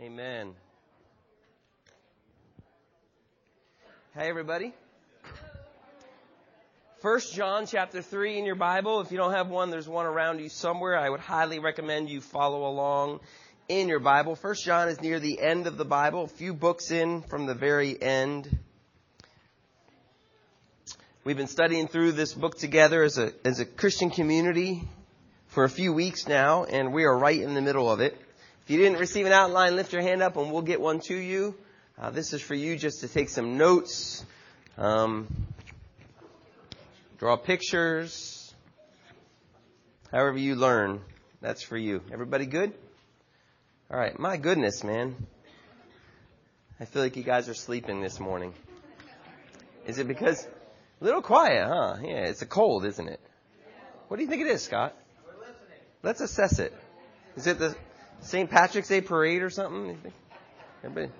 Amen. Hey, everybody. First John chapter 3 in your Bible. If you don't have one, there's one around you somewhere. I would highly recommend you follow along in your Bible. First John is near the end of the Bible, a few books in from the very end. We've been studying through this book together as a, as a Christian community for a few weeks now, and we are right in the middle of it. If you didn't receive an outline, lift your hand up and we'll get one to you. Uh, this is for you just to take some notes, um, draw pictures, however you learn. That's for you. Everybody good? All right. My goodness, man. I feel like you guys are sleeping this morning. Is it because a little quiet, huh? Yeah, it's a cold, isn't it? What do you think it is, Scott? Let's assess it. Is it the St. Patrick's Day parade or something? Everybody?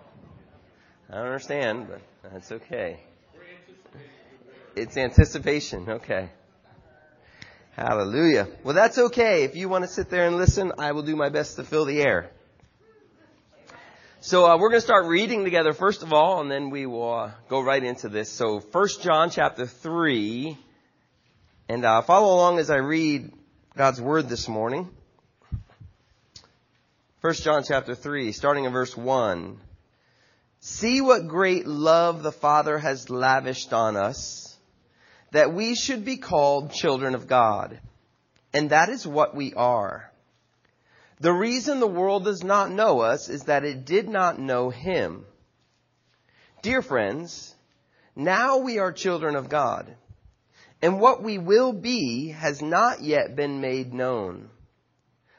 I don't understand, but that's okay. It's anticipation. Okay. Hallelujah. Well, that's okay. If you want to sit there and listen, I will do my best to fill the air. So uh, we're going to start reading together first of all, and then we will uh, go right into this. So First John chapter three, and uh, follow along as I read God's word this morning. 1 John chapter 3, starting in verse 1. See what great love the Father has lavished on us, that we should be called children of God. And that is what we are. The reason the world does not know us is that it did not know Him. Dear friends, now we are children of God, and what we will be has not yet been made known.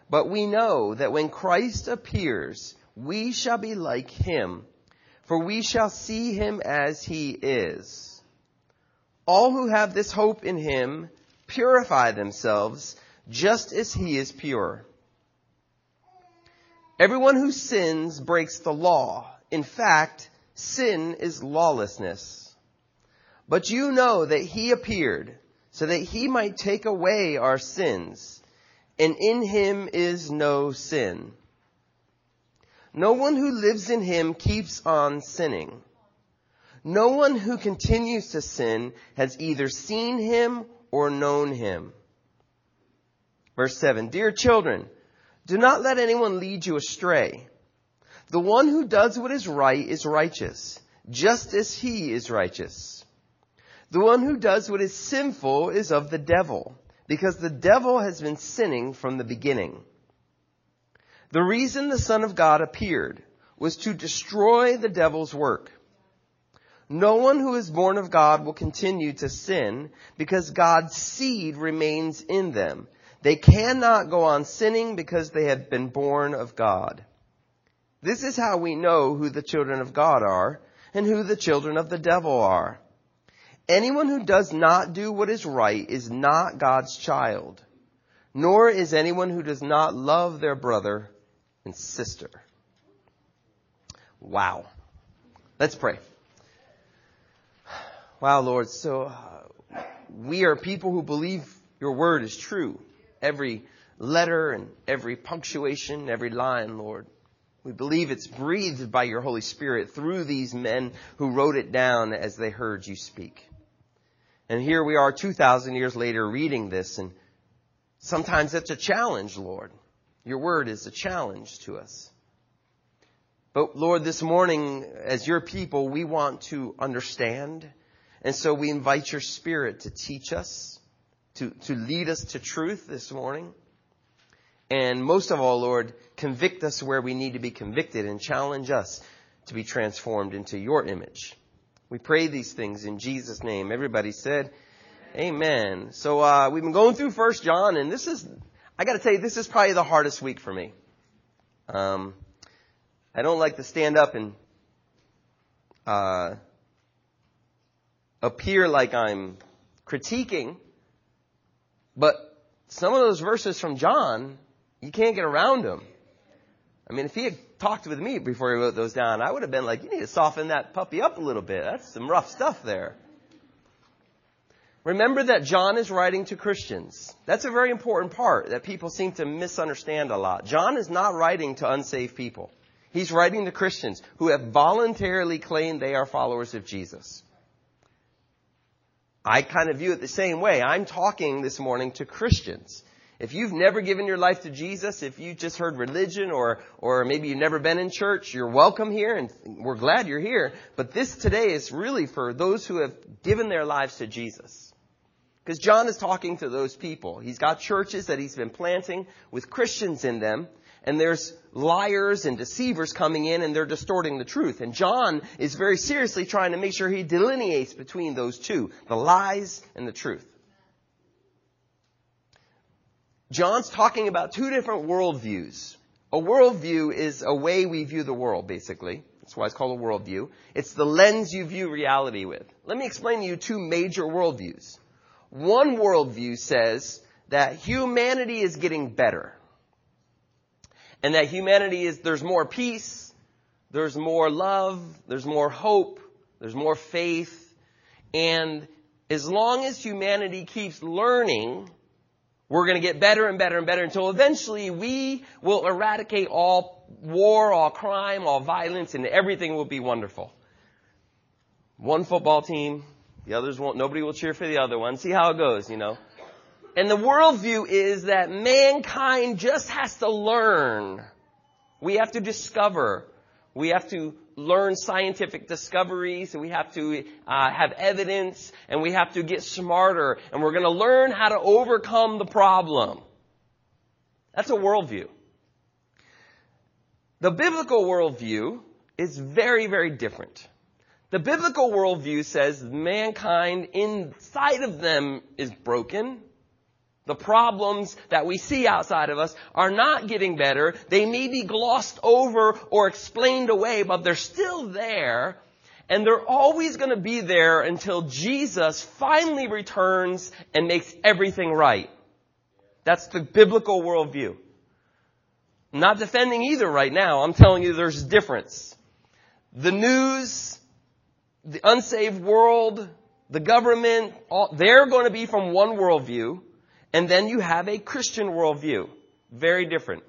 But we know that when Christ appears, we shall be like him, for we shall see him as he is. All who have this hope in him purify themselves just as he is pure. Everyone who sins breaks the law. In fact, sin is lawlessness. But you know that he appeared so that he might take away our sins and in him is no sin. No one who lives in him keeps on sinning. No one who continues to sin has either seen him or known him. Verse 7 Dear children, do not let anyone lead you astray. The one who does what is right is righteous, just as he is righteous. The one who does what is sinful is of the devil because the devil has been sinning from the beginning. The reason the Son of God appeared was to destroy the devil's work. No one who is born of God will continue to sin because God's seed remains in them. They cannot go on sinning because they have been born of God. This is how we know who the children of God are and who the children of the devil are. Anyone who does not do what is right is not God's child, nor is anyone who does not love their brother and sister. Wow. Let's pray. Wow, Lord. So uh, we are people who believe your word is true. Every letter and every punctuation, every line, Lord. We believe it's breathed by your Holy Spirit through these men who wrote it down as they heard you speak. And here we are 2,000 years later reading this, and sometimes it's a challenge, Lord. Your word is a challenge to us. But Lord, this morning, as your people, we want to understand. And so we invite your spirit to teach us, to, to lead us to truth this morning. And most of all, Lord, convict us where we need to be convicted and challenge us to be transformed into your image. We pray these things in Jesus' name. Everybody said, Amen. So uh, we've been going through First John, and this is, I got to tell you, this is probably the hardest week for me. Um, I don't like to stand up and uh, appear like I'm critiquing, but some of those verses from John, you can't get around them. I mean, if he had talked with me before he wrote those down, I would have been like, you need to soften that puppy up a little bit. That's some rough stuff there. Remember that John is writing to Christians. That's a very important part that people seem to misunderstand a lot. John is not writing to unsaved people. He's writing to Christians who have voluntarily claimed they are followers of Jesus. I kind of view it the same way. I'm talking this morning to Christians. If you've never given your life to Jesus, if you just heard religion or, or maybe you've never been in church, you're welcome here and we're glad you're here. But this today is really for those who have given their lives to Jesus. Because John is talking to those people. He's got churches that he's been planting with Christians in them and there's liars and deceivers coming in and they're distorting the truth. And John is very seriously trying to make sure he delineates between those two, the lies and the truth. John's talking about two different worldviews. A worldview is a way we view the world, basically. That's why it's called a worldview. It's the lens you view reality with. Let me explain to you two major worldviews. One worldview says that humanity is getting better and that humanity is, there's more peace, there's more love, there's more hope, there's more faith, and as long as humanity keeps learning, we're going to get better and better and better until eventually we will eradicate all war, all crime, all violence, and everything will be wonderful. One football team, the others won't, nobody will cheer for the other one. See how it goes, you know. And the worldview is that mankind just has to learn. We have to discover. We have to learn scientific discoveries and we have to uh, have evidence and we have to get smarter and we're going to learn how to overcome the problem. That's a worldview. The biblical worldview is very, very different. The biblical worldview says mankind inside of them is broken the problems that we see outside of us are not getting better. They may be glossed over or explained away, but they're still there. And they're always going to be there until Jesus finally returns and makes everything right. That's the biblical worldview. I'm not defending either right now. I'm telling you there's a difference. The news, the unsaved world, the government, all, they're going to be from one worldview. And then you have a Christian worldview. Very different.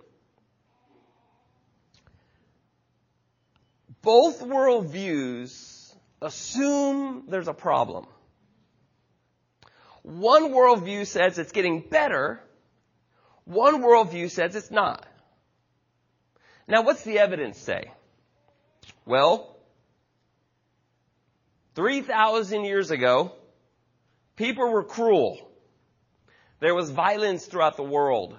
Both worldviews assume there's a problem. One worldview says it's getting better. One worldview says it's not. Now, what's the evidence say? Well, 3,000 years ago, people were cruel. There was violence throughout the world.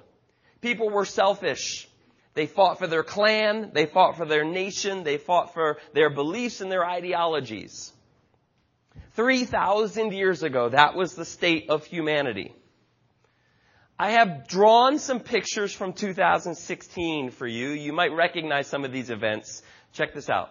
People were selfish. They fought for their clan, they fought for their nation, they fought for their beliefs and their ideologies. 3,000 years ago, that was the state of humanity. I have drawn some pictures from 2016 for you. You might recognize some of these events. Check this out.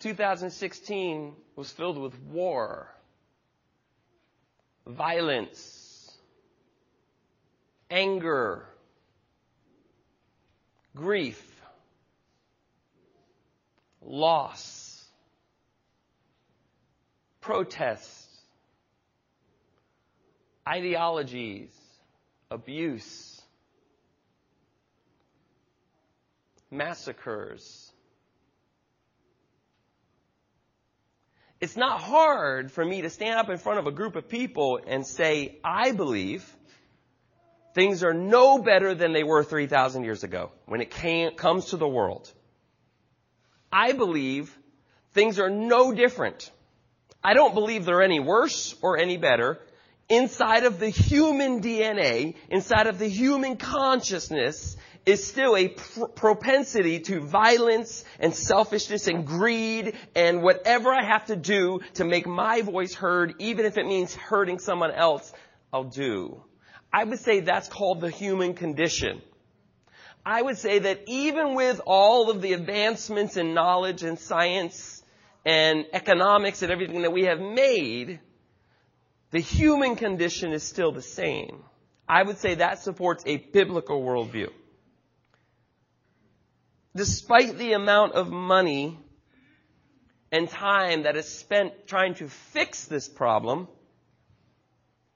2016 was filled with war, violence, anger, grief, loss, protests, ideologies, abuse, massacres it's not hard for me to stand up in front of a group of people and say, I believe things are no better than they were 3,000 years ago when it came, comes to the world. I believe things are no different. I don't believe they're any worse or any better. Inside of the human DNA, inside of the human consciousness, is still a pr- propensity to violence and selfishness and greed and whatever I have to do to make my voice heard, even if it means hurting someone else, I'll do. I would say that's called the human condition. I would say that even with all of the advancements in knowledge and science and economics and everything that we have made, the human condition is still the same. I would say that supports a biblical worldview despite the amount of money and time that is spent trying to fix this problem,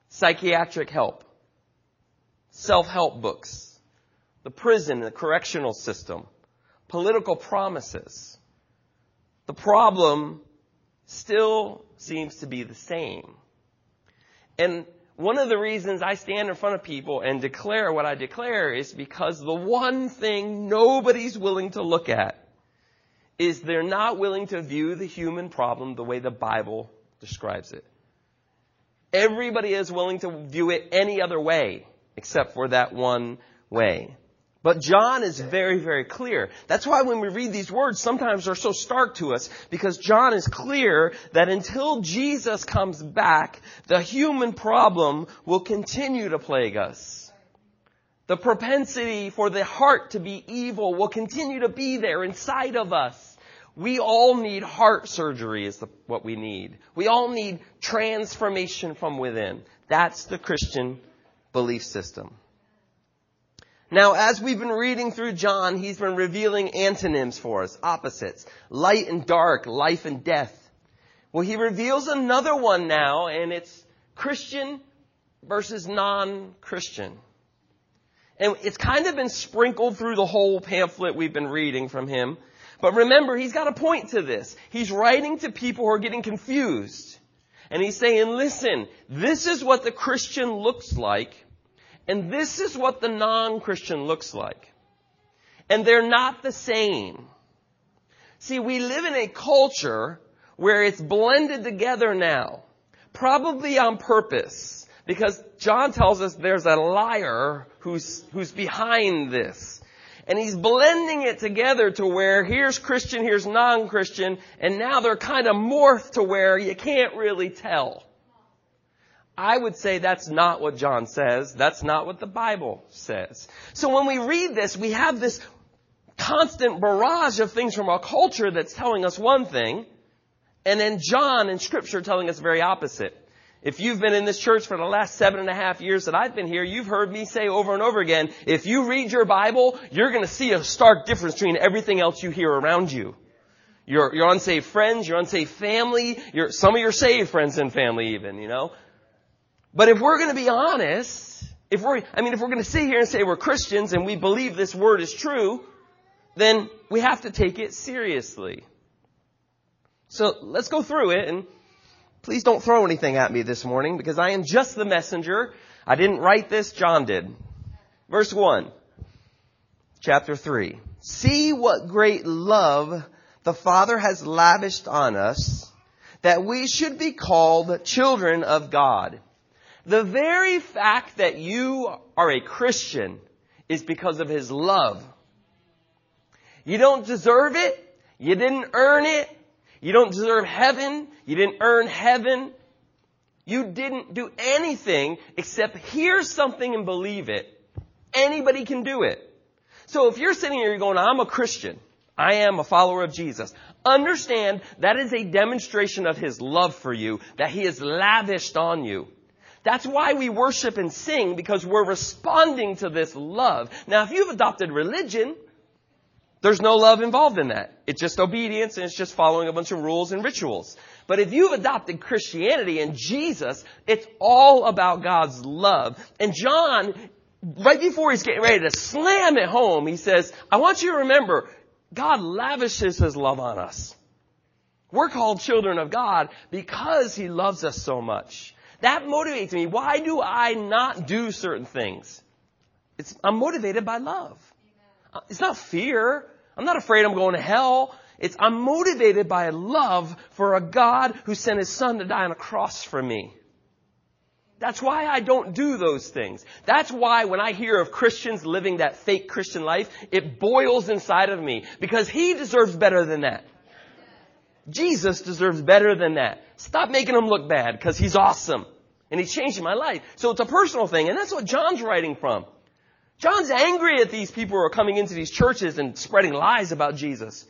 psychiatric help, self-help books, the prison, the correctional system, political promises. The problem still seems to be the same. And one of the reasons I stand in front of people and declare what I declare is because the one thing nobody's willing to look at is they're not willing to view the human problem the way the Bible describes it. Everybody is willing to view it any other way except for that one way. But John is very, very clear. That's why when we read these words, sometimes they're so stark to us, because John is clear that until Jesus comes back, the human problem will continue to plague us. The propensity for the heart to be evil will continue to be there inside of us. We all need heart surgery is the, what we need. We all need transformation from within. That's the Christian belief system. Now, as we've been reading through John, he's been revealing antonyms for us, opposites, light and dark, life and death. Well, he reveals another one now, and it's Christian versus non-Christian. And it's kind of been sprinkled through the whole pamphlet we've been reading from him. But remember, he's got a point to this. He's writing to people who are getting confused. And he's saying, listen, this is what the Christian looks like, and this is what the non-Christian looks like. And they're not the same. See, we live in a culture where it's blended together now, probably on purpose, because John tells us there's a liar who's, who's behind this. And he's blending it together to where here's Christian, here's non-Christian, and now they're kind of morphed to where you can't really tell. I would say that's not what John says. That's not what the Bible says. So when we read this, we have this constant barrage of things from our culture that's telling us one thing, and then John in scripture telling us very opposite. If you've been in this church for the last seven and a half years that I've been here, you've heard me say over and over again, if you read your Bible, you're to see a stark difference between everything else you hear around you. Your, your unsaved friends, your unsaved family, your, some of your saved friends and family even, you know. But if we're going to be honest, if we're, I mean, if we're going to sit here and say we're Christians and we believe this word is true, then we have to take it seriously. So let's go through it and Please don't throw anything at me this morning because I am just the messenger. I didn't write this, John did. Verse 1, chapter 3. See what great love the Father has lavished on us that we should be called children of God. The very fact that you are a Christian is because of His love. You don't deserve it. You didn't earn it. You don't deserve heaven. You didn't earn heaven. You didn't do anything except hear something and believe it. Anybody can do it. So if you're sitting here, you're going, I'm a Christian. I am a follower of Jesus. Understand that is a demonstration of His love for you, that He has lavished on you. That's why we worship and sing, because we're responding to this love. Now, if you've adopted religion, there's no love involved in that. It's just obedience and it's just following a bunch of rules and rituals. But if you've adopted Christianity and Jesus, it's all about God's love. And John, right before he's getting ready to slam it home, he says, I want you to remember, God lavishes his love on us. We're called children of God because he loves us so much. That motivates me. Why do I not do certain things? It's, I'm motivated by love. It's not fear. I'm not afraid I'm going to hell. It's I'm motivated by love for a God who sent his son to die on a cross for me. That's why I don't do those things. That's why when I hear of Christians living that fake Christian life, it boils inside of me because he deserves better than that. Jesus deserves better than that. Stop making him look bad because he's awesome and he's changing my life. So it's a personal thing and that's what John's writing from. John's angry at these people who are coming into these churches and spreading lies about Jesus.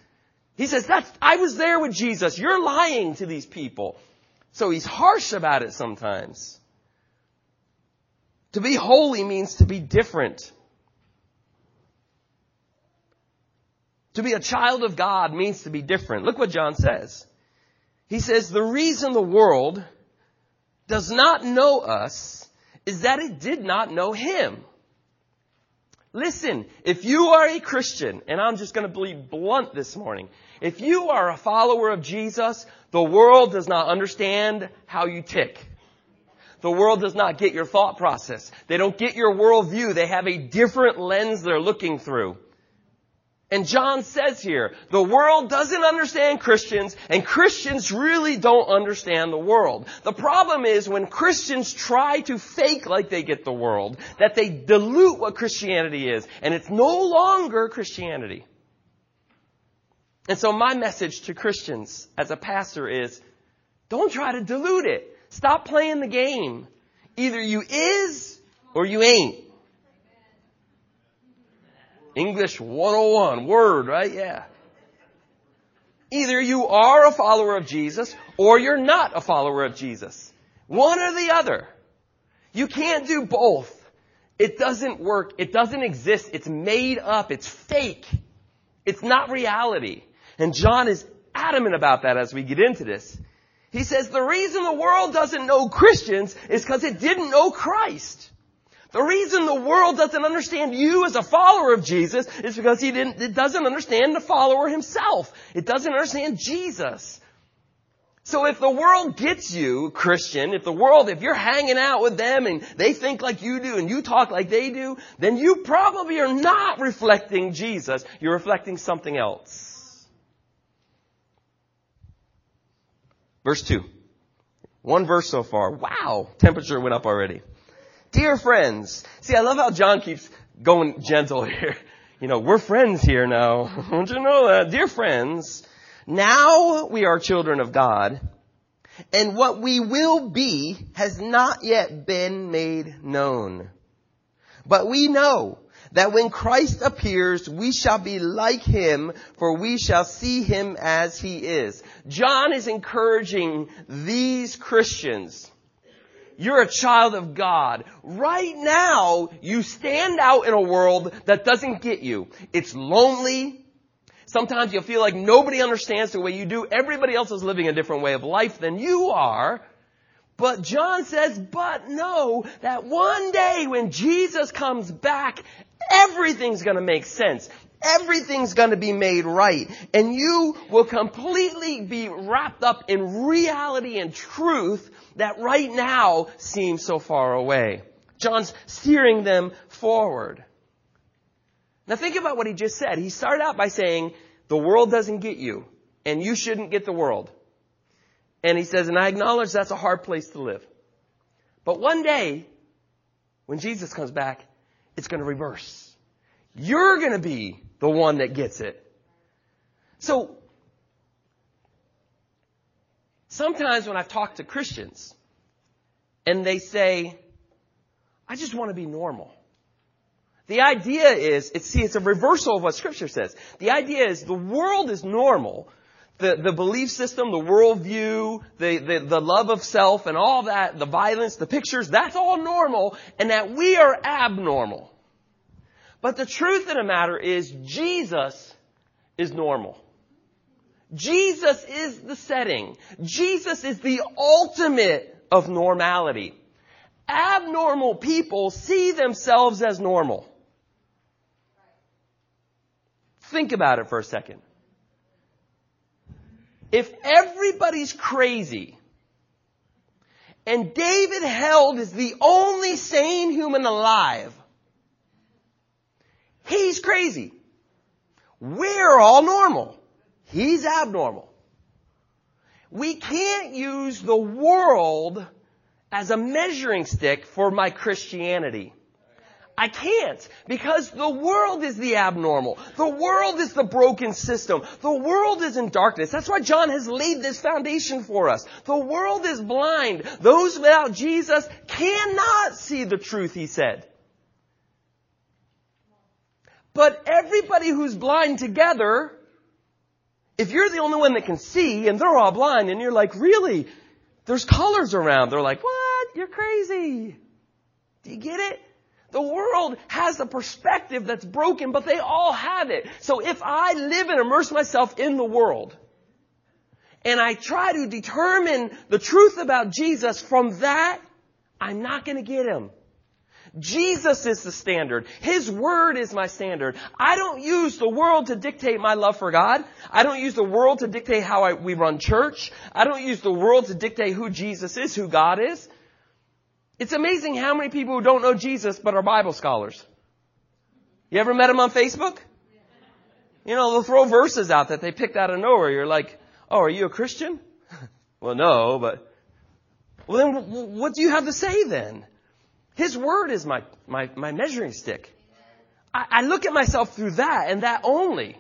He says, that's, I was there with Jesus. You're lying to these people. So he's harsh about it sometimes. To be holy means to be different. To be a child of God means to be different. Look what John says. He says the reason the world does not know us is that it did not know him. Listen, if you are a Christian, and I'm just going to be blunt this morning, if you are a follower of Jesus, the world does not understand how you tick. The world does not get your thought process. They don't get your worldview. They have a different lens they're looking through. And John says here, the world doesn't understand Christians, and Christians really don't understand the world. The problem is when Christians try to fake like they get the world, that they dilute what Christianity is, and it's no longer Christianity. And so my message to Christians as a pastor is, don't try to dilute it. Stop playing the game. Either you is or you ain't. English 101, word, right? Yeah. Either you are a follower of Jesus or you're not a follower of Jesus. One or the other. You can't do both. It doesn't work. It doesn't exist. It's made up. It's fake. It's not reality. And John is adamant about that as we get into this. He says the reason the world doesn't know Christians is because it didn't know Christ. The reason the world doesn't understand you as a follower of Jesus is because he didn't, it doesn't understand the follower himself. It doesn't understand Jesus. So if the world gets you, Christian, if the world, if you're hanging out with them and they think like you do and you talk like they do, then you probably are not reflecting Jesus. You're reflecting something else. Verse 2. One verse so far. Wow, temperature went up already. Dear friends, see, I love how John keeps going gentle here. You know, we're friends here now. Don't you know that? Dear friends, now we are children of God, and what we will be has not yet been made known. But we know that when Christ appears, we shall be like him, for we shall see him as he is. John is encouraging these Christians you're a child of God. Right now, you stand out in a world that doesn't get you. It's lonely. Sometimes you feel like nobody understands the way you do. Everybody else is living a different way of life than you are. But John says, but know that one day when Jesus comes back, everything's gonna make sense. Everything's gonna be made right. And you will completely be wrapped up in reality and truth that right now seems so far away. John's steering them forward. Now think about what he just said. He started out by saying, the world doesn't get you, and you shouldn't get the world. And he says, and I acknowledge that's a hard place to live. But one day, when Jesus comes back, it's going to reverse. You're going to be the one that gets it. So, sometimes when I've talked to Christians and they say, I just want to be normal. The idea is, it's, see, it's a reversal of what scripture says. The idea is the world is normal. The, the belief system, the worldview, the, the, the love of self and all that, the violence, the pictures, that's all normal and that we are abnormal. But the truth of the matter is Jesus is normal. Jesus is the setting. Jesus is the ultimate of normality. Abnormal people see themselves as normal. Think about it for a second. If everybody's crazy, and David Held is the only sane human alive, he's crazy. We're all normal. He's abnormal. We can't use the world as a measuring stick for my Christianity. I can't because the world is the abnormal. The world is the broken system. The world is in darkness. That's why John has laid this foundation for us. The world is blind. Those without Jesus cannot see the truth, he said. But everybody who's blind together if you're the only one that can see and they're all blind and you're like, really? There's colors around. They're like, what? You're crazy. Do you get it? The world has a perspective that's broken, but they all have it. So if I live and immerse myself in the world, and I try to determine the truth about Jesus from that, I'm not going to get him. Jesus is the standard. His word is my standard. I don't use the world to dictate my love for God. I don't use the world to dictate how I, we run church. I don't use the world to dictate who Jesus is, who God is. It's amazing how many people who don't know Jesus but are Bible scholars. You ever met them on Facebook? You know, they'll throw verses out that they picked out of nowhere. You're like, oh, are you a Christian? well, no, but, well then what do you have to say then? His word is my, my, my measuring stick. I, I look at myself through that and that only.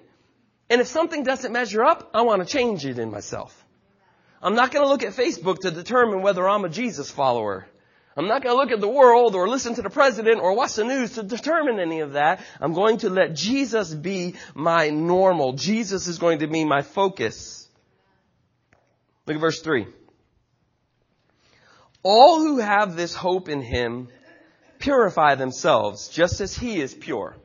And if something doesn't measure up, I want to change it in myself. I'm not going to look at Facebook to determine whether I'm a Jesus follower. I'm not going to look at the world or listen to the president or watch the news to determine any of that. I'm going to let Jesus be my normal. Jesus is going to be my focus. Look at verse 3. All who have this hope in him purify themselves just as he is pure.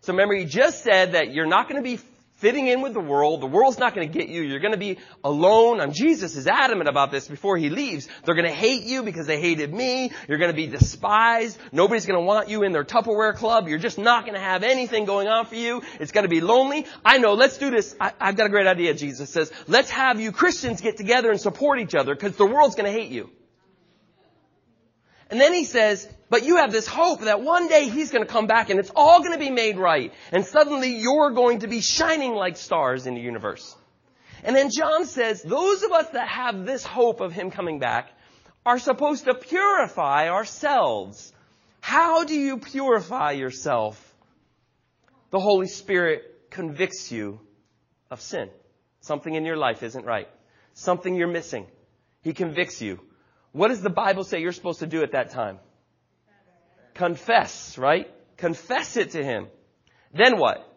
So remember, he just said that you're not going to be fitting in with the world. The world's not going to get you. You're going to be alone. And Jesus is adamant about this before he leaves. They're going to hate you because they hated me. You're going to be despised. Nobody's going to want you in their Tupperware club. You're just not going to have anything going on for you. It's going to be lonely. I know. Let's do this. I, have got a great idea. Jesus says, let's have you Christians get together and support each other because the world's going to hate you. And then he says, but you have this hope that one day he's going to come back and it's all going to be made right. And suddenly you're going to be shining like stars in the universe. And then John says, those of us that have this hope of him coming back are supposed to purify ourselves. How do you purify yourself? The Holy Spirit convicts you of sin. Something in your life isn't right. Something you're missing. He convicts you. What does the Bible say you're supposed to do at that time? Confess, right? Confess it to Him. Then what?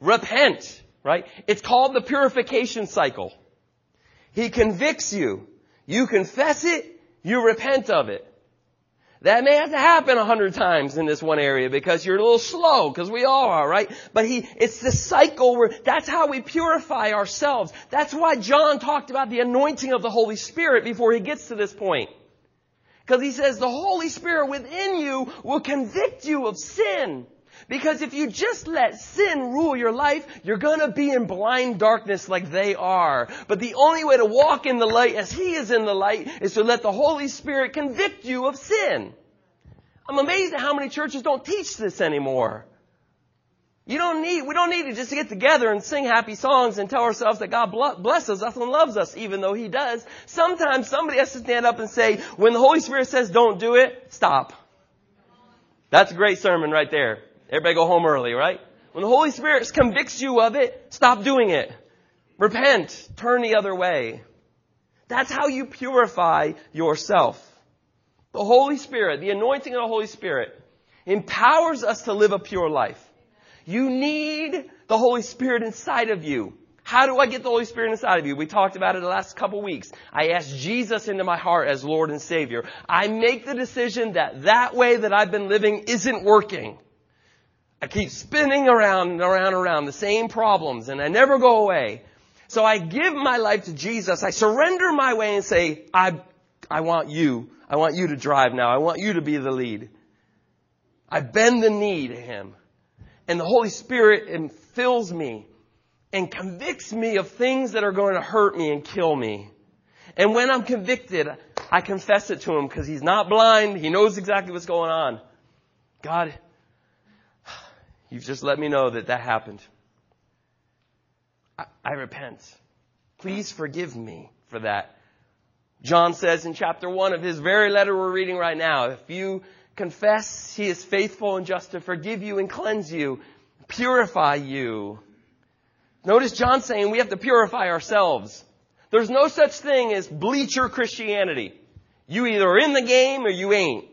Repent, right? It's called the purification cycle. He convicts you. You confess it, you repent of it. That may have to happen a hundred times in this one area because you're a little slow, because we all are, right? But he, it's the cycle where, that's how we purify ourselves. That's why John talked about the anointing of the Holy Spirit before he gets to this point. Because he says the Holy Spirit within you will convict you of sin. Because if you just let sin rule your life, you're gonna be in blind darkness like they are. But the only way to walk in the light as He is in the light is to let the Holy Spirit convict you of sin. I'm amazed at how many churches don't teach this anymore. You don't need, we don't need to just get together and sing happy songs and tell ourselves that God blesses us and loves us, even though He does. Sometimes somebody has to stand up and say, when the Holy Spirit says don't do it, stop. That's a great sermon right there. Everybody go home early, right? When the Holy Spirit convicts you of it, stop doing it. Repent. Turn the other way. That's how you purify yourself. The Holy Spirit, the anointing of the Holy Spirit, empowers us to live a pure life. You need the Holy Spirit inside of you. How do I get the Holy Spirit inside of you? We talked about it the last couple weeks. I ask Jesus into my heart as Lord and Savior. I make the decision that that way that I've been living isn't working. I keep spinning around and around and around the same problems and I never go away. So I give my life to Jesus. I surrender my way and say, I, I want you. I want you to drive now. I want you to be the lead. I bend the knee to Him. And the Holy Spirit fills me and convicts me of things that are going to hurt me and kill me. And when I'm convicted, I confess it to Him because He's not blind. He knows exactly what's going on. God, You've just let me know that that happened. I, I repent. Please forgive me for that. John says in chapter 1 of his very letter we're reading right now, if you confess, he is faithful and just to forgive you and cleanse you, purify you. Notice John saying we have to purify ourselves. There's no such thing as bleacher Christianity. You either are in the game or you ain't.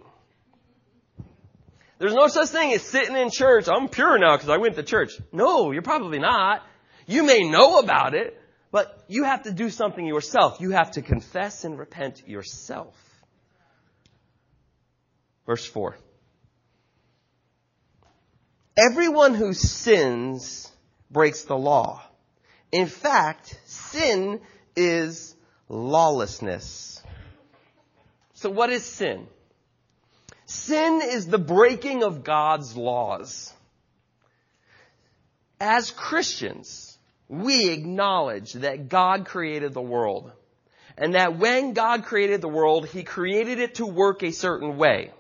There's no such thing as sitting in church. I'm pure now because I went to church. No, you're probably not. You may know about it, but you have to do something yourself. You have to confess and repent yourself. Verse 4. Everyone who sins breaks the law. In fact, sin is lawlessness. So what is sin? Sin is the breaking of God's laws. As Christians, we acknowledge that God created the world. And that when God created the world, He created it to work a certain way.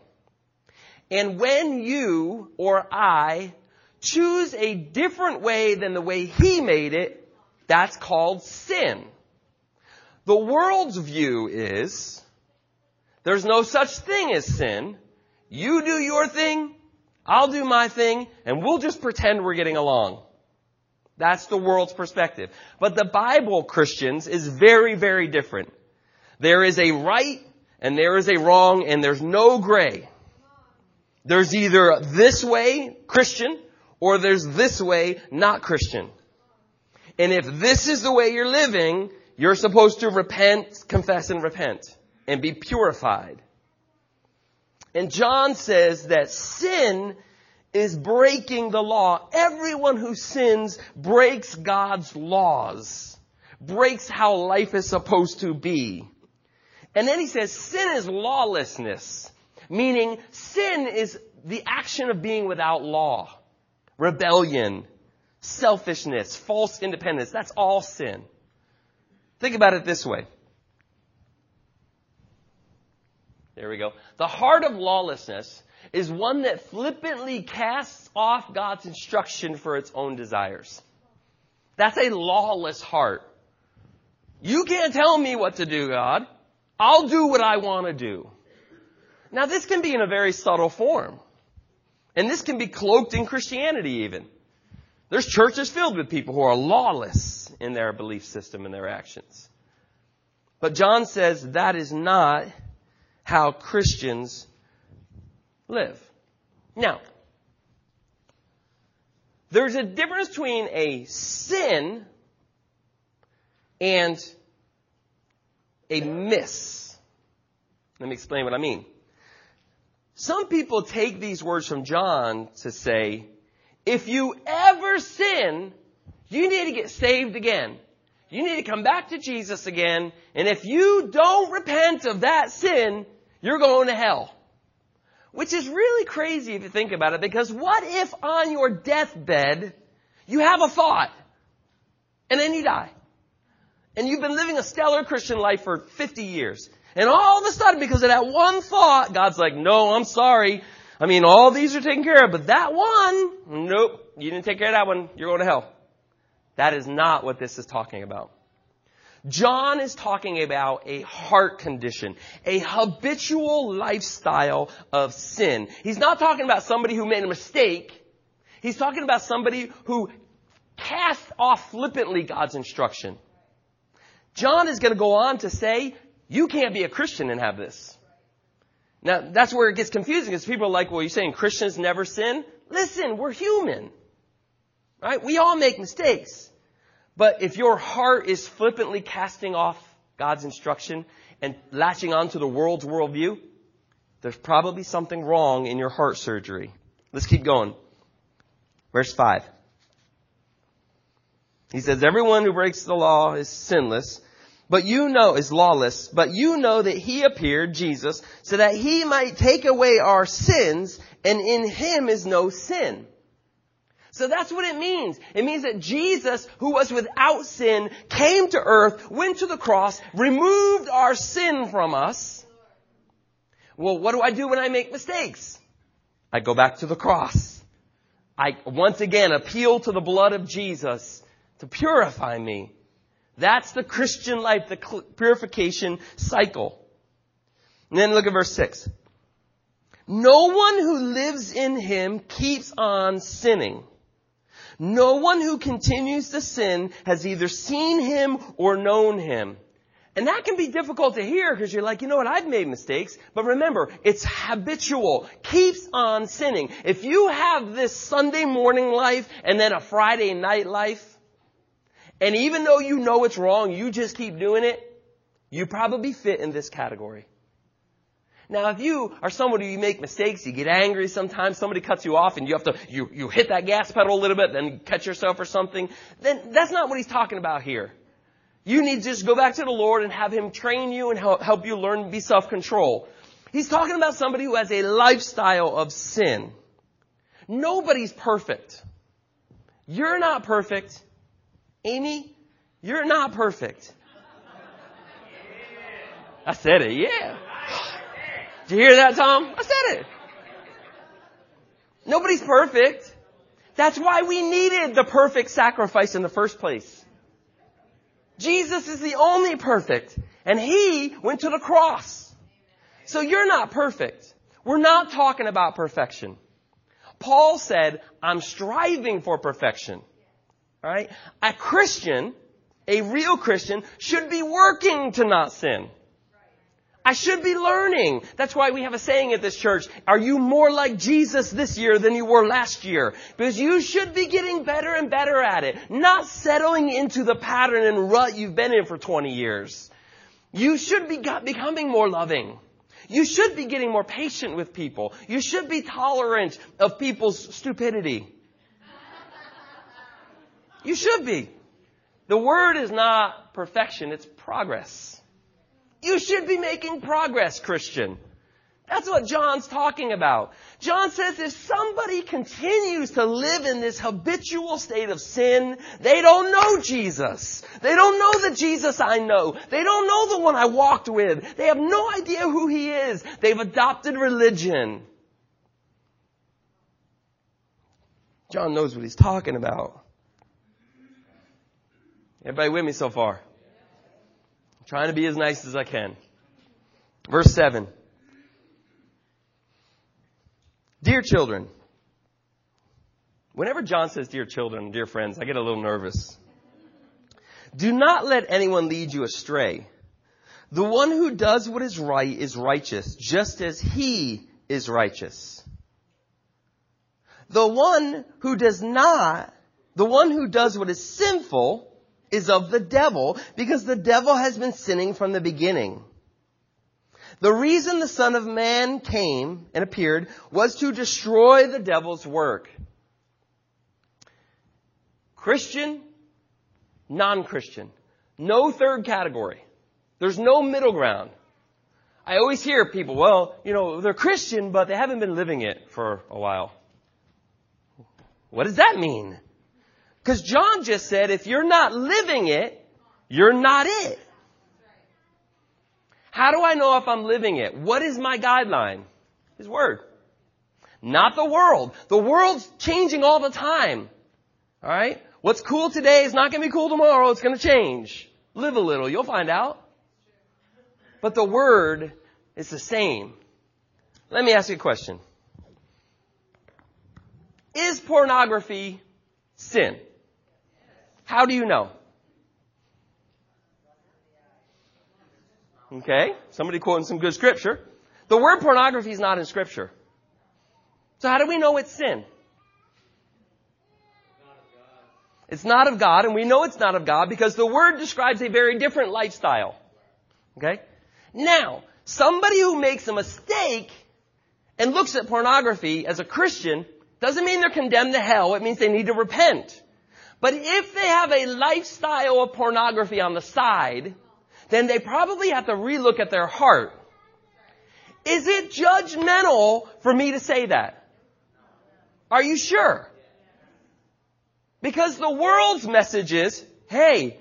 And when you or I choose a different way than the way He made it, that's called sin. The world's view is, there's no such thing as sin. You do your thing, I'll do my thing, and we'll just pretend we're getting along. That's the world's perspective. But the Bible, Christians, is very, very different. There is a right and there is a wrong and there's no gray. There's either this way, Christian, or there's this way, not Christian. And if this is the way you're living, you're supposed to repent, confess, and repent and be purified. And John says that sin is breaking the law. Everyone who sins breaks God's laws, breaks how life is supposed to be. And then he says sin is lawlessness, meaning sin is the action of being without law, rebellion, selfishness, false independence. That's all sin. Think about it this way. There we go. The heart of lawlessness is one that flippantly casts off God's instruction for its own desires. That's a lawless heart. You can't tell me what to do, God. I'll do what I want to do. Now this can be in a very subtle form. And this can be cloaked in Christianity even. There's churches filled with people who are lawless in their belief system and their actions. But John says that is not how Christians live. Now, there's a difference between a sin and a miss. Let me explain what I mean. Some people take these words from John to say, if you ever sin, you need to get saved again. You need to come back to Jesus again. And if you don't repent of that sin, you're going to hell. Which is really crazy if you think about it, because what if on your deathbed you have a thought and then you die? And you've been living a stellar Christian life for 50 years. And all of a sudden, because of that one thought, God's like, no, I'm sorry. I mean, all these are taken care of, but that one, nope, you didn't take care of that one. You're going to hell. That is not what this is talking about. John is talking about a heart condition, a habitual lifestyle of sin. He's not talking about somebody who made a mistake. He's talking about somebody who cast off flippantly God's instruction. John is going to go on to say, you can't be a Christian and have this. Now, that's where it gets confusing because people are like, well, you're saying Christians never sin? Listen, we're human. Right? We all make mistakes. But if your heart is flippantly casting off God's instruction and latching onto the world's worldview, there's probably something wrong in your heart surgery. Let's keep going. Verse 5. He says, Everyone who breaks the law is sinless, but you know, is lawless, but you know that he appeared, Jesus, so that he might take away our sins, and in him is no sin. So that's what it means. It means that Jesus, who was without sin, came to earth, went to the cross, removed our sin from us. Well, what do I do when I make mistakes? I go back to the cross. I once again appeal to the blood of Jesus to purify me. That's the Christian life, the purification cycle. And then look at verse 6. No one who lives in him keeps on sinning. No one who continues to sin has either seen him or known him. And that can be difficult to hear because you're like, you know what, I've made mistakes. But remember, it's habitual. Keeps on sinning. If you have this Sunday morning life and then a Friday night life, and even though you know it's wrong, you just keep doing it, you probably fit in this category. Now, if you are somebody who you make mistakes, you get angry sometimes, somebody cuts you off and you have to, you, you hit that gas pedal a little bit, then catch yourself or something, then that's not what he's talking about here. You need to just go back to the Lord and have Him train you and help you learn to be self-control. He's talking about somebody who has a lifestyle of sin. Nobody's perfect. You're not perfect. Amy, you're not perfect. I said it, yeah. Did you hear that, Tom? I said it. Nobody's perfect. That's why we needed the perfect sacrifice in the first place. Jesus is the only perfect, and He went to the cross. So you're not perfect. We're not talking about perfection. Paul said, I'm striving for perfection. Alright? A Christian, a real Christian, should be working to not sin. I should be learning. That's why we have a saying at this church. Are you more like Jesus this year than you were last year? Because you should be getting better and better at it. Not settling into the pattern and rut you've been in for 20 years. You should be becoming more loving. You should be getting more patient with people. You should be tolerant of people's stupidity. You should be. The word is not perfection, it's progress. You should be making progress, Christian. That's what John's talking about. John says if somebody continues to live in this habitual state of sin, they don't know Jesus. They don't know the Jesus I know. They don't know the one I walked with. They have no idea who he is. They've adopted religion. John knows what he's talking about. Everybody with me so far? Trying to be as nice as I can. Verse 7. Dear children, whenever John says dear children, dear friends, I get a little nervous. Do not let anyone lead you astray. The one who does what is right is righteous, just as he is righteous. The one who does not, the one who does what is sinful is of the devil because the devil has been sinning from the beginning. The reason the Son of Man came and appeared was to destroy the devil's work. Christian, non-Christian. No third category. There's no middle ground. I always hear people, well, you know, they're Christian, but they haven't been living it for a while. What does that mean? Because John just said, if you're not living it, you're not it. How do I know if I'm living it? What is my guideline? His Word. Not the world. The world's changing all the time. Alright? What's cool today is not going to be cool tomorrow. It's going to change. Live a little. You'll find out. But the Word is the same. Let me ask you a question. Is pornography sin? How do you know? Okay, somebody quoting some good scripture. The word pornography is not in scripture. So how do we know it's sin? It's not of God, and we know it's not of God because the word describes a very different lifestyle. Okay? Now, somebody who makes a mistake and looks at pornography as a Christian doesn't mean they're condemned to hell. It means they need to repent. But if they have a lifestyle of pornography on the side, then they probably have to relook at their heart. Is it judgmental for me to say that? Are you sure? Because the world's message is, hey,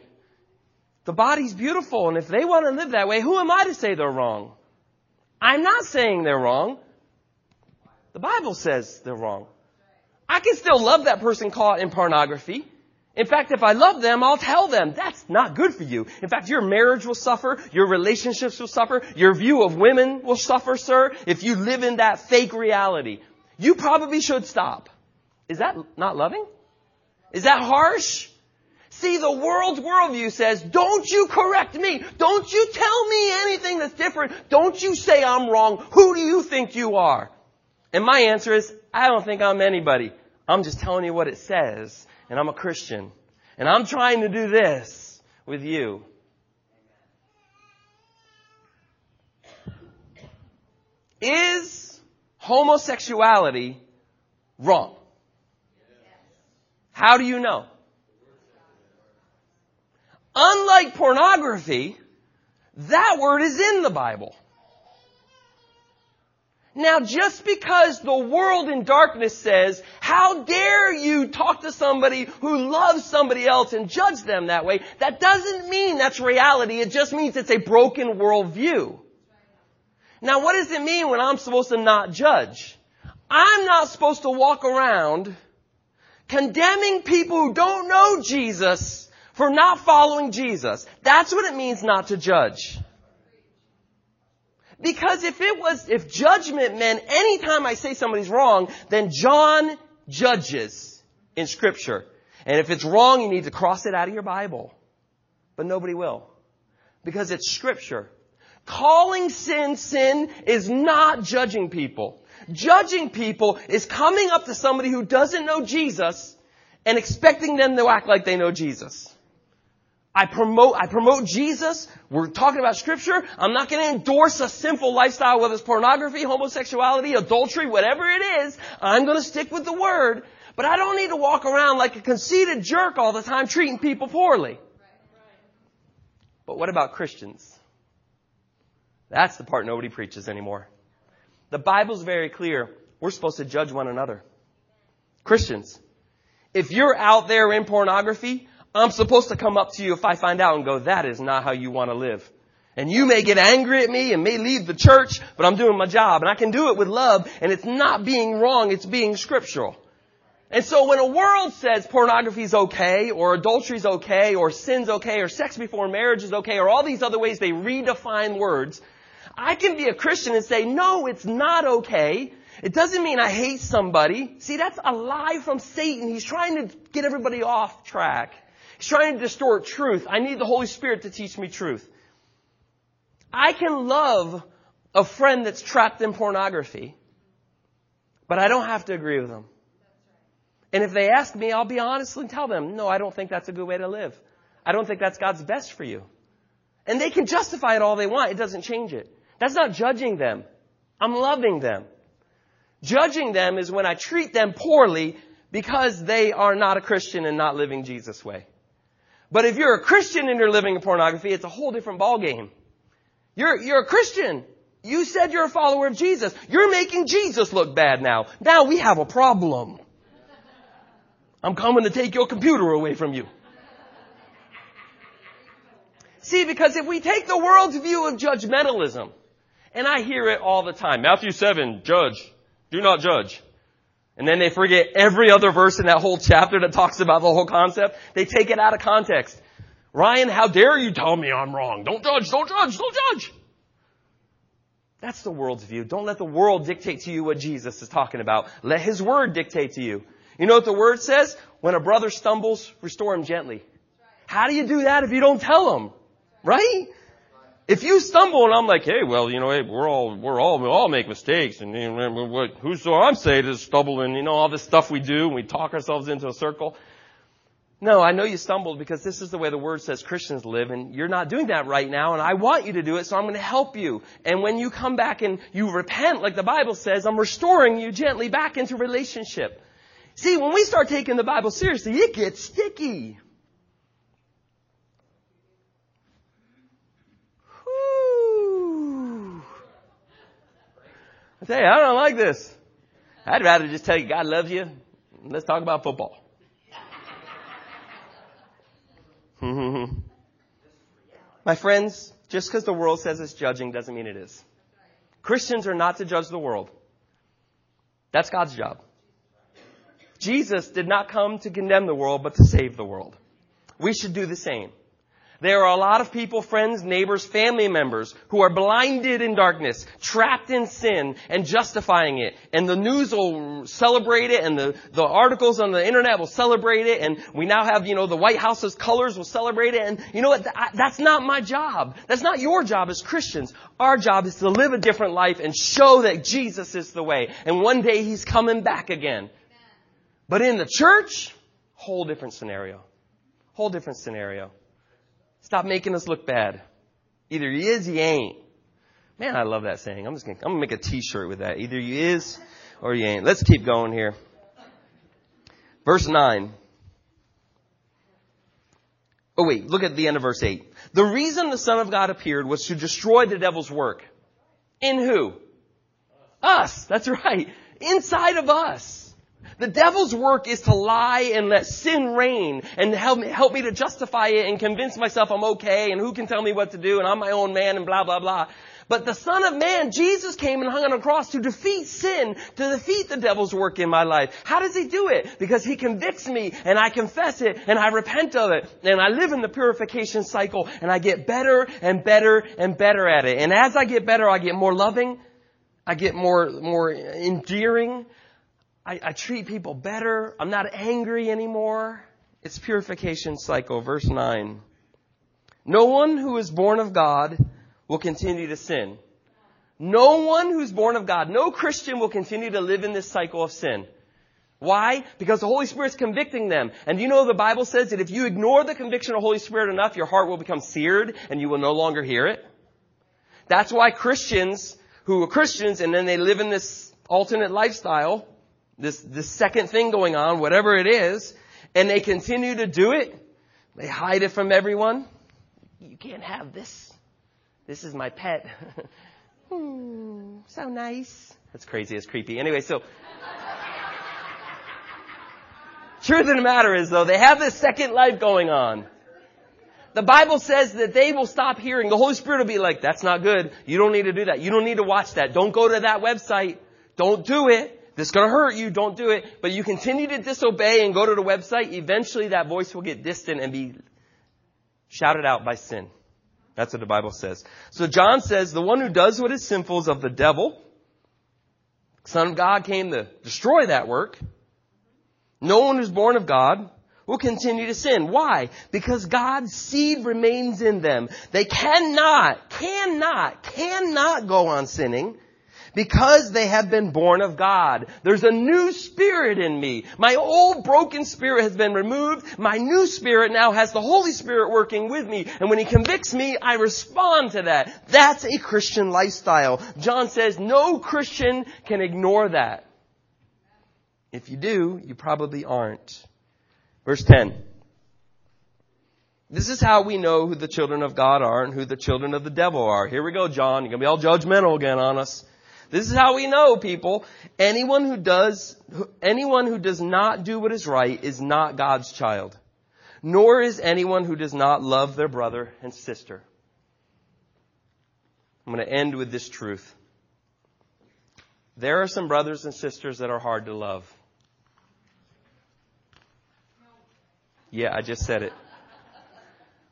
the body's beautiful and if they want to live that way, who am I to say they're wrong? I'm not saying they're wrong. The Bible says they're wrong. I can still love that person caught in pornography. In fact, if I love them, I'll tell them that's not good for you. In fact, your marriage will suffer, your relationships will suffer, your view of women will suffer, sir, if you live in that fake reality. You probably should stop. Is that not loving? Is that harsh? See, the world's worldview says, don't you correct me. Don't you tell me anything that's different. Don't you say I'm wrong. Who do you think you are? And my answer is, I don't think I'm anybody. I'm just telling you what it says and I'm a Christian. And I'm trying to do this with you. Is homosexuality wrong? How do you know? Unlike pornography, that word is in the Bible. Now, just because the world in darkness says, how dare you talk to somebody who loves somebody else and judge them that way, that doesn't mean that's reality. It just means it's a broken worldview. Now, what does it mean when I'm supposed to not judge? I'm not supposed to walk around condemning people who don't know Jesus for not following Jesus. That's what it means not to judge. Because if it was, if judgment meant anytime I say somebody's wrong, then John judges in scripture. And if it's wrong, you need to cross it out of your Bible. But nobody will. Because it's scripture. Calling sin sin is not judging people. Judging people is coming up to somebody who doesn't know Jesus and expecting them to act like they know Jesus. I promote, I promote Jesus. We're talking about scripture. I'm not going to endorse a sinful lifestyle, whether it's pornography, homosexuality, adultery, whatever it is. I'm going to stick with the word. But I don't need to walk around like a conceited jerk all the time treating people poorly. But what about Christians? That's the part nobody preaches anymore. The Bible's very clear. We're supposed to judge one another. Christians, if you're out there in pornography, I'm supposed to come up to you if I find out and go, that is not how you want to live. And you may get angry at me and may leave the church, but I'm doing my job and I can do it with love and it's not being wrong, it's being scriptural. And so when a world says pornography is okay, or adultery is okay, or sin's okay, or sex before marriage is okay, or all these other ways they redefine words, I can be a Christian and say, no, it's not okay. It doesn't mean I hate somebody. See, that's a lie from Satan. He's trying to get everybody off track. He's trying to distort truth. I need the Holy Spirit to teach me truth. I can love a friend that's trapped in pornography, but I don't have to agree with them. And if they ask me, I'll be honest and tell them, no, I don't think that's a good way to live. I don't think that's God's best for you. And they can justify it all they want. It doesn't change it. That's not judging them. I'm loving them. Judging them is when I treat them poorly because they are not a Christian and not living Jesus' way. But if you're a Christian and you're living in pornography, it's a whole different ballgame. You're, you're a Christian. You said you're a follower of Jesus. You're making Jesus look bad now. Now we have a problem. I'm coming to take your computer away from you. See, because if we take the world's view of judgmentalism, and I hear it all the time, Matthew 7, judge, do not judge. And then they forget every other verse in that whole chapter that talks about the whole concept. They take it out of context. Ryan, how dare you tell me I'm wrong? Don't judge, don't judge, don't judge. That's the world's view. Don't let the world dictate to you what Jesus is talking about. Let His Word dictate to you. You know what the Word says? When a brother stumbles, restore him gently. How do you do that if you don't tell him? Right? If you stumble and I'm like, hey, well, you know, hey, we're all, we're all, we all make mistakes and you know, what, I'm saying is stumbling, you know, all this stuff we do and we talk ourselves into a circle. No, I know you stumbled because this is the way the word says Christians live and you're not doing that right now and I want you to do it so I'm going to help you. And when you come back and you repent like the Bible says, I'm restoring you gently back into relationship. See, when we start taking the Bible seriously, it gets sticky. I you, I don't like this. I'd rather just tell you God loves you. Let's talk about football. My friends, just because the world says it's judging doesn't mean it is. Christians are not to judge the world. That's God's job. Jesus did not come to condemn the world, but to save the world. We should do the same. There are a lot of people, friends, neighbors, family members who are blinded in darkness, trapped in sin, and justifying it. And the news will celebrate it, and the, the articles on the internet will celebrate it, and we now have, you know, the White House's colors will celebrate it, and you know what? That's not my job. That's not your job as Christians. Our job is to live a different life and show that Jesus is the way. And one day He's coming back again. But in the church, whole different scenario. Whole different scenario. Stop making us look bad. Either he is, he ain't. Man, I love that saying. I'm just gonna, I'm gonna make a t-shirt with that. Either you is or you ain't. Let's keep going here. Verse 9. Oh wait, look at the end of verse 8. The reason the Son of God appeared was to destroy the devil's work. In who? Us. That's right. Inside of us. The devil's work is to lie and let sin reign and help me, help me to justify it and convince myself I'm okay and who can tell me what to do and I'm my own man and blah, blah, blah. But the Son of Man, Jesus came and hung on a cross to defeat sin, to defeat the devil's work in my life. How does he do it? Because he convicts me and I confess it and I repent of it and I live in the purification cycle and I get better and better and better at it. And as I get better, I get more loving. I get more, more endearing. I, I treat people better. I'm not angry anymore. It's purification cycle. Verse 9. No one who is born of God will continue to sin. No one who's born of God, no Christian will continue to live in this cycle of sin. Why? Because the Holy Spirit's convicting them. And you know the Bible says that if you ignore the conviction of the Holy Spirit enough, your heart will become seared and you will no longer hear it. That's why Christians who are Christians and then they live in this alternate lifestyle, this, this second thing going on, whatever it is, and they continue to do it, they hide it from everyone. You can't have this. This is my pet. hmm, so nice. That's crazy. It's creepy. Anyway, so. Truth of the matter is though, they have this second life going on. The Bible says that they will stop hearing. The Holy Spirit will be like, that's not good. You don't need to do that. You don't need to watch that. Don't go to that website. Don't do it. This is going to hurt you. Don't do it. But you continue to disobey and go to the website. Eventually that voice will get distant and be shouted out by sin. That's what the Bible says. So John says the one who does what is sinful is of the devil. Son of God came to destroy that work. No one who's born of God will continue to sin. Why? Because God's seed remains in them. They cannot, cannot, cannot go on sinning because they have been born of God. There's a new spirit in me. My old broken spirit has been removed. My new spirit now has the Holy Spirit working with me. And when He convicts me, I respond to that. That's a Christian lifestyle. John says no Christian can ignore that. If you do, you probably aren't. Verse 10. This is how we know who the children of God are and who the children of the devil are. Here we go, John. You're going to be all judgmental again on us. This is how we know, people. Anyone who does, anyone who does not do what is right is not God's child. Nor is anyone who does not love their brother and sister. I'm going to end with this truth. There are some brothers and sisters that are hard to love. Yeah, I just said it.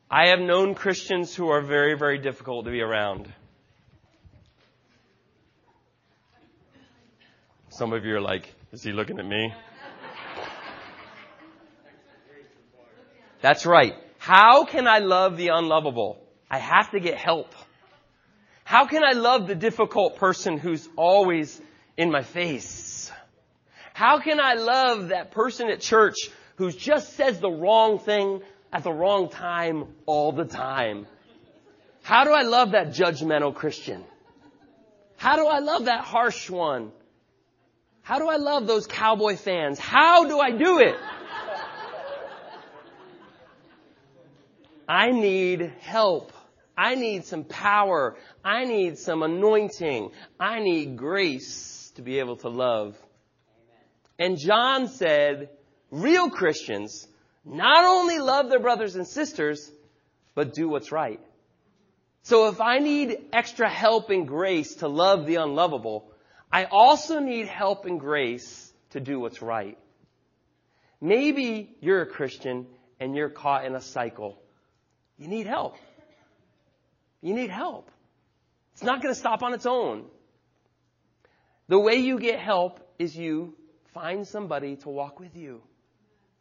I have known Christians who are very, very difficult to be around. Some of you are like, is he looking at me? That's right. How can I love the unlovable? I have to get help. How can I love the difficult person who's always in my face? How can I love that person at church who just says the wrong thing at the wrong time all the time? How do I love that judgmental Christian? How do I love that harsh one? How do I love those cowboy fans? How do I do it? I need help. I need some power. I need some anointing. I need grace to be able to love. And John said, real Christians not only love their brothers and sisters, but do what's right. So if I need extra help and grace to love the unlovable, I also need help and grace to do what's right. Maybe you're a Christian and you're caught in a cycle. You need help. You need help. It's not going to stop on its own. The way you get help is you find somebody to walk with you.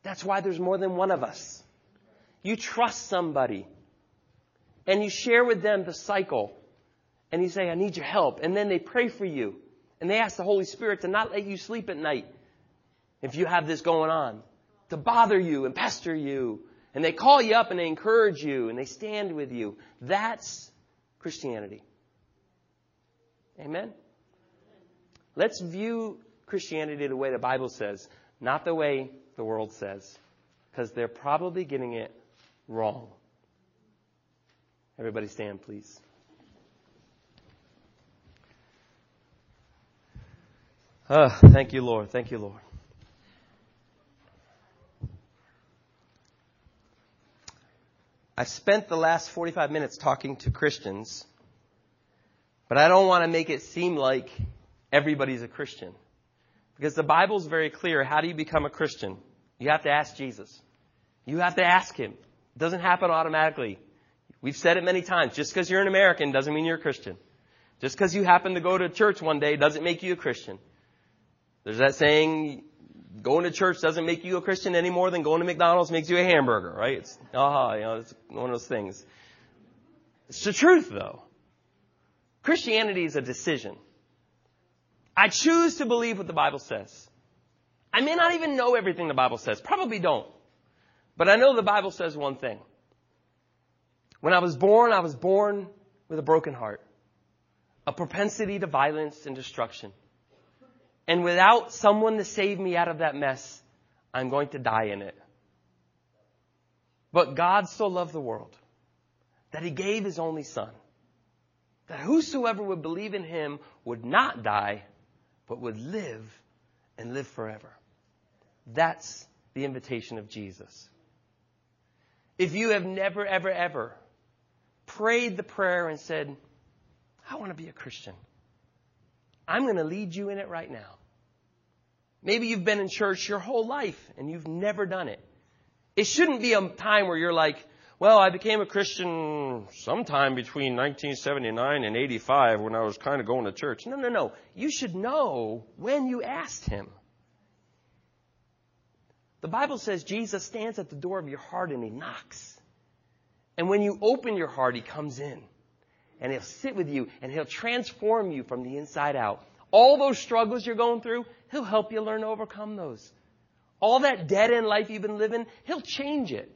That's why there's more than one of us. You trust somebody and you share with them the cycle and you say, I need your help. And then they pray for you. And they ask the Holy Spirit to not let you sleep at night if you have this going on, to bother you and pester you. And they call you up and they encourage you and they stand with you. That's Christianity. Amen? Let's view Christianity the way the Bible says, not the way the world says. Because they're probably getting it wrong. Everybody stand, please. Uh, thank you, Lord. Thank you, Lord. I've spent the last 45 minutes talking to Christians, but I don't want to make it seem like everybody's a Christian. Because the Bible's very clear. How do you become a Christian? You have to ask Jesus. You have to ask Him. It doesn't happen automatically. We've said it many times. Just because you're an American doesn't mean you're a Christian. Just because you happen to go to church one day doesn't make you a Christian. There's that saying, going to church doesn't make you a Christian any more than going to McDonald's makes you a hamburger, right? It's, aha, you know, it's one of those things. It's the truth though. Christianity is a decision. I choose to believe what the Bible says. I may not even know everything the Bible says. Probably don't. But I know the Bible says one thing. When I was born, I was born with a broken heart, a propensity to violence and destruction. And without someone to save me out of that mess, I'm going to die in it. But God so loved the world that he gave his only son, that whosoever would believe in him would not die, but would live and live forever. That's the invitation of Jesus. If you have never, ever, ever prayed the prayer and said, I want to be a Christian, I'm going to lead you in it right now. Maybe you've been in church your whole life and you've never done it. It shouldn't be a time where you're like, well, I became a Christian sometime between 1979 and 85 when I was kind of going to church. No, no, no. You should know when you asked Him. The Bible says Jesus stands at the door of your heart and He knocks. And when you open your heart, He comes in. And He'll sit with you and He'll transform you from the inside out. All those struggles you're going through, He'll help you learn to overcome those. All that dead end life you've been living, He'll change it.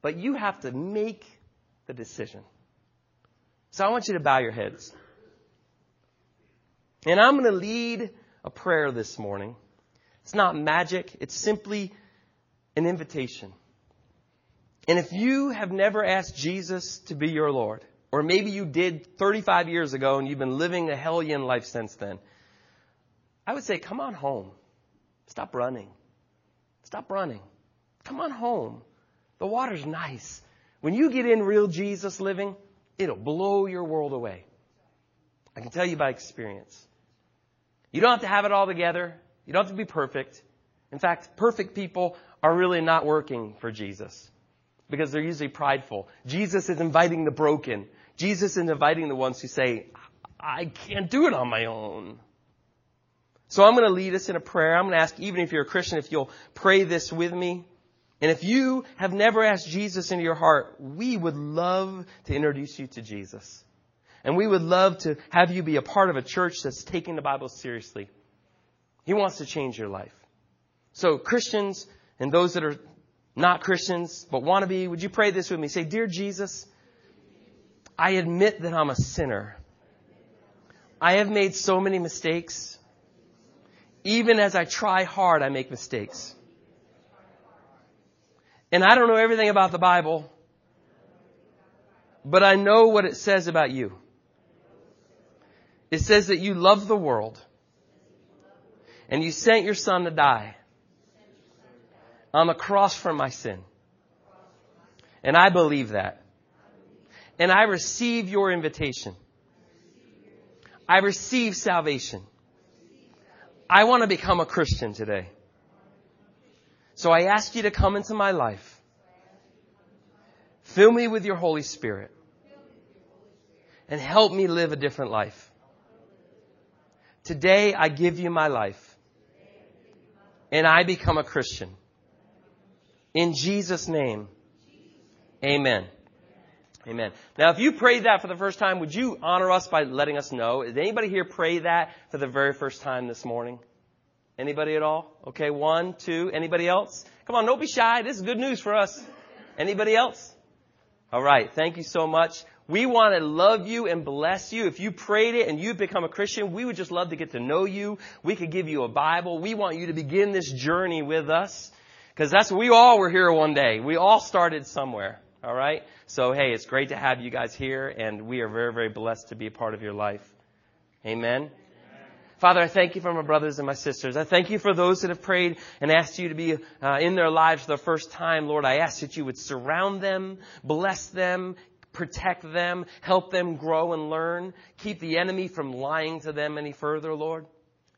But you have to make the decision. So I want you to bow your heads. And I'm going to lead a prayer this morning. It's not magic. It's simply an invitation. And if you have never asked Jesus to be your Lord, or maybe you did 35 years ago and you've been living a hellion life since then, I would say, come on home. Stop running. Stop running. Come on home. The water's nice. When you get in real Jesus living, it'll blow your world away. I can tell you by experience. You don't have to have it all together. You don't have to be perfect. In fact, perfect people are really not working for Jesus because they're usually prideful. Jesus is inviting the broken. Jesus is inviting the ones who say, I can't do it on my own. So I'm going to lead us in a prayer. I'm going to ask, even if you're a Christian, if you'll pray this with me. And if you have never asked Jesus into your heart, we would love to introduce you to Jesus. And we would love to have you be a part of a church that's taking the Bible seriously. He wants to change your life. So Christians and those that are not Christians but want to be, would you pray this with me? Say, Dear Jesus, I admit that I'm a sinner. I have made so many mistakes. Even as I try hard, I make mistakes. And I don't know everything about the Bible, but I know what it says about you. It says that you love the world and you sent your son to die on the cross for my sin. And I believe that. And I receive your invitation. I receive salvation. I want to become a Christian today. So I ask you to come into my life. Fill me with your Holy Spirit. And help me live a different life. Today I give you my life and I become a Christian. In Jesus' name, amen. Amen. Now, if you prayed that for the first time, would you honor us by letting us know? Did anybody here pray that for the very first time this morning? Anybody at all? Okay, one, two. Anybody else? Come on, don't be shy. This is good news for us. Anybody else? All right. Thank you so much. We want to love you and bless you. If you prayed it and you've become a Christian, we would just love to get to know you. We could give you a Bible. We want you to begin this journey with us. Because that's, we all were here one day. We all started somewhere. All right? So, hey, it's great to have you guys here, and we are very, very blessed to be a part of your life. Amen. Father, I thank you for my brothers and my sisters. I thank you for those that have prayed and asked you to be uh, in their lives for the first time. Lord, I ask that you would surround them, bless them, protect them, help them grow and learn, keep the enemy from lying to them any further, Lord.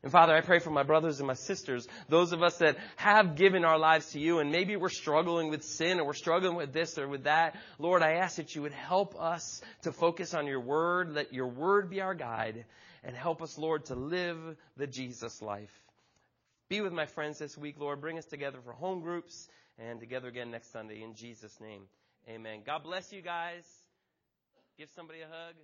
And Father, I pray for my brothers and my sisters, those of us that have given our lives to you, and maybe we're struggling with sin or we're struggling with this or with that. Lord, I ask that you would help us to focus on your word, let your word be our guide, and help us, Lord, to live the Jesus life. Be with my friends this week, Lord. Bring us together for home groups and together again next Sunday in Jesus' name. Amen. God bless you guys. Give somebody a hug.